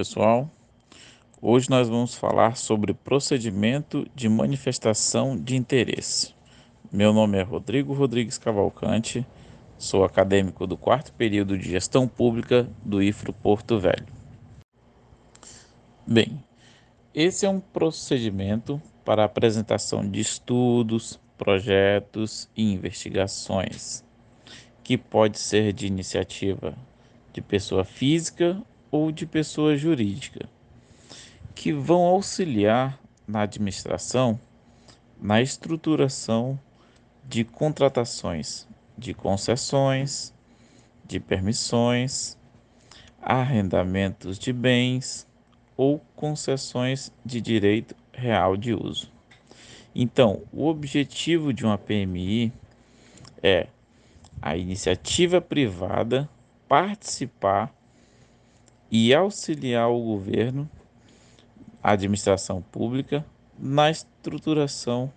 pessoal. Hoje nós vamos falar sobre procedimento de manifestação de interesse. Meu nome é Rodrigo Rodrigues Cavalcante, sou acadêmico do quarto período de Gestão Pública do IFRO Porto Velho. Bem, esse é um procedimento para apresentação de estudos, projetos e investigações, que pode ser de iniciativa de pessoa física ou de pessoa jurídica, que vão auxiliar na administração, na estruturação de contratações de concessões, de permissões, arrendamentos de bens ou concessões de direito real de uso. Então, o objetivo de uma PMI é a iniciativa privada participar e auxiliar o governo, a administração pública, na estruturação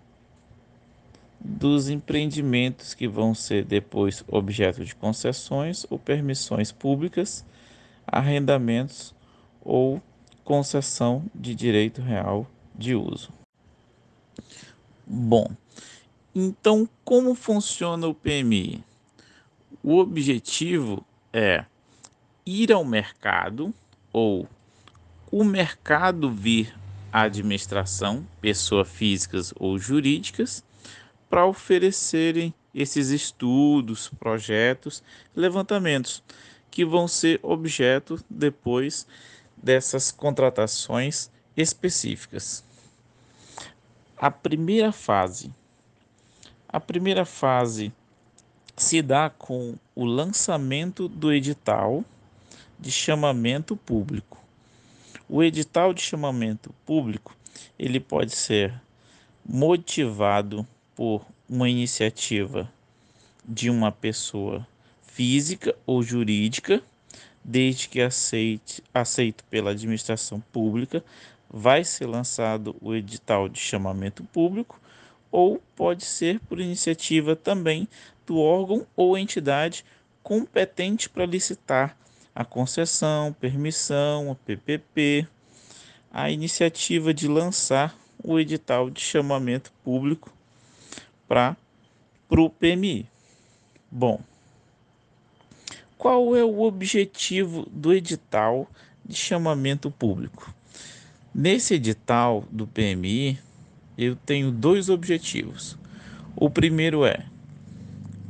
dos empreendimentos que vão ser depois objeto de concessões ou permissões públicas, arrendamentos ou concessão de direito real de uso. Bom, então como funciona o PMI? O objetivo é ir ao mercado ou o mercado vir à administração, pessoas físicas ou jurídicas, para oferecerem esses estudos, projetos, levantamentos que vão ser objeto depois dessas contratações específicas. A primeira fase. A primeira fase se dá com o lançamento do edital de chamamento público. O edital de chamamento público, ele pode ser motivado por uma iniciativa de uma pessoa física ou jurídica, desde que aceite, aceito pela administração pública, vai ser lançado o edital de chamamento público, ou pode ser por iniciativa também do órgão ou entidade competente para licitar a concessão, permissão, a PPP, a iniciativa de lançar o edital de chamamento público para o PMI. Bom, qual é o objetivo do edital de chamamento público? Nesse edital do PMI, eu tenho dois objetivos. O primeiro é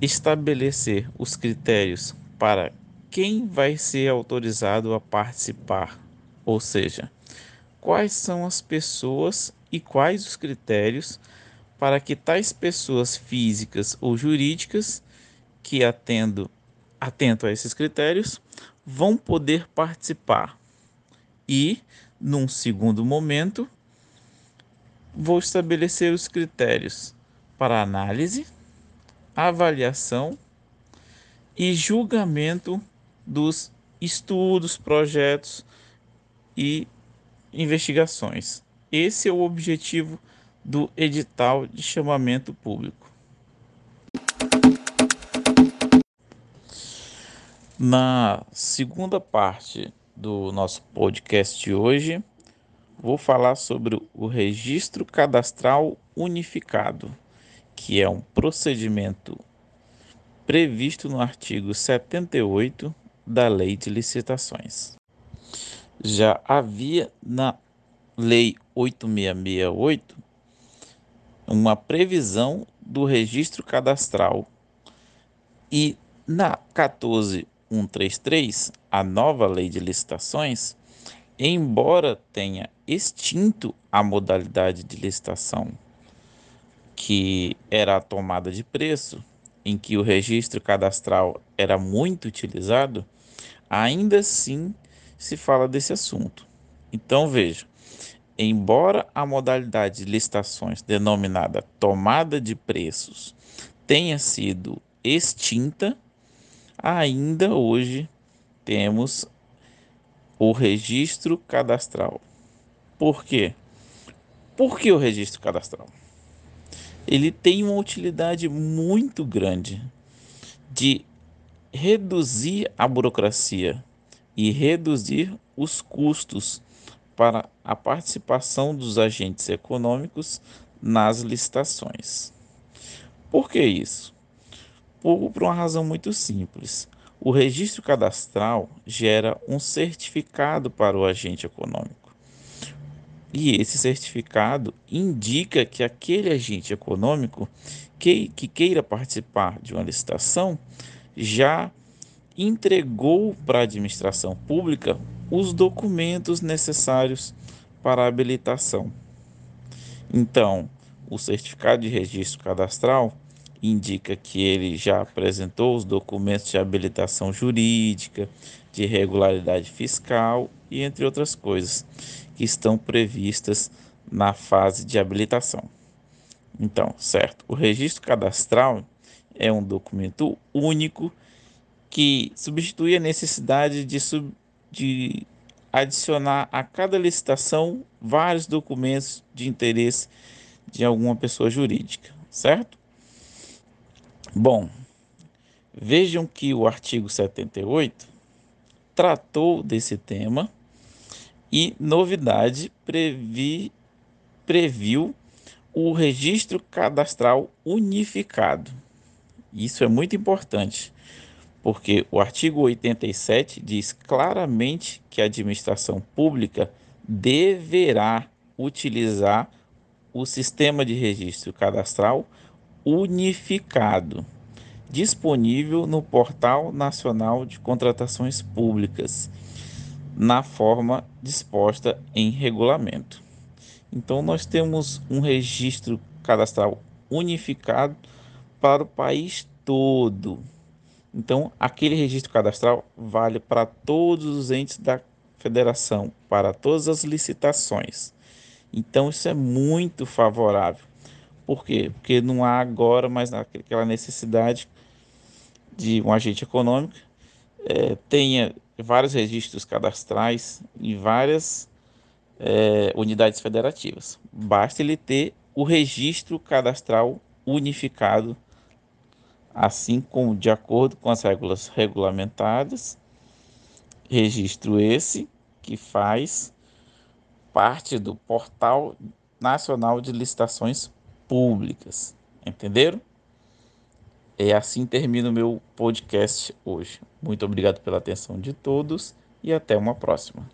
estabelecer os critérios para quem vai ser autorizado a participar, ou seja, quais são as pessoas e quais os critérios para que tais pessoas físicas ou jurídicas que atendo atento a esses critérios vão poder participar. E, num segundo momento, vou estabelecer os critérios para análise, avaliação e julgamento dos estudos, projetos e investigações. Esse é o objetivo do edital de chamamento público. Na segunda parte do nosso podcast de hoje, vou falar sobre o registro cadastral unificado, que é um procedimento previsto no artigo 78 da Lei de Licitações. Já havia na Lei 8668 uma previsão do registro cadastral e na 14133, a nova Lei de Licitações, embora tenha extinto a modalidade de licitação que era a tomada de preço, em que o registro cadastral era muito utilizado, ainda assim se fala desse assunto. Então veja, embora a modalidade de licitações denominada tomada de preços tenha sido extinta, ainda hoje temos o registro cadastral. Por quê? Por que o registro cadastral? Ele tem uma utilidade muito grande de reduzir a burocracia e reduzir os custos para a participação dos agentes econômicos nas licitações. Por que isso? Por, por uma razão muito simples. O registro cadastral gera um certificado para o agente econômico. E esse certificado indica que aquele agente econômico que, que queira participar de uma licitação já entregou para a administração pública os documentos necessários para a habilitação. Então, o certificado de registro cadastral indica que ele já apresentou os documentos de habilitação jurídica, de regularidade fiscal e entre outras coisas que estão previstas na fase de habilitação. Então, certo, o registro cadastral é um documento único que substitui a necessidade de, sub, de adicionar a cada licitação vários documentos de interesse de alguma pessoa jurídica, certo? Bom, vejam que o artigo 78 tratou desse tema e novidade previ, previu o registro cadastral unificado. Isso é muito importante porque o artigo 87 diz claramente que a administração pública deverá utilizar o sistema de registro cadastral unificado, disponível no Portal Nacional de Contratações Públicas, na forma disposta em regulamento. Então, nós temos um registro cadastral unificado para o país todo então, aquele registro cadastral vale para todos os entes da federação, para todas as licitações. Então, isso é muito favorável. Por quê? Porque não há agora mais aquela necessidade de um agente econômico é, tenha vários registros cadastrais em várias é, unidades federativas. Basta ele ter o registro cadastral unificado assim como de acordo com as regras regulamentadas, registro esse que faz parte do Portal Nacional de Licitações Públicas. Entenderam? É assim termino o meu podcast hoje. Muito obrigado pela atenção de todos e até uma próxima.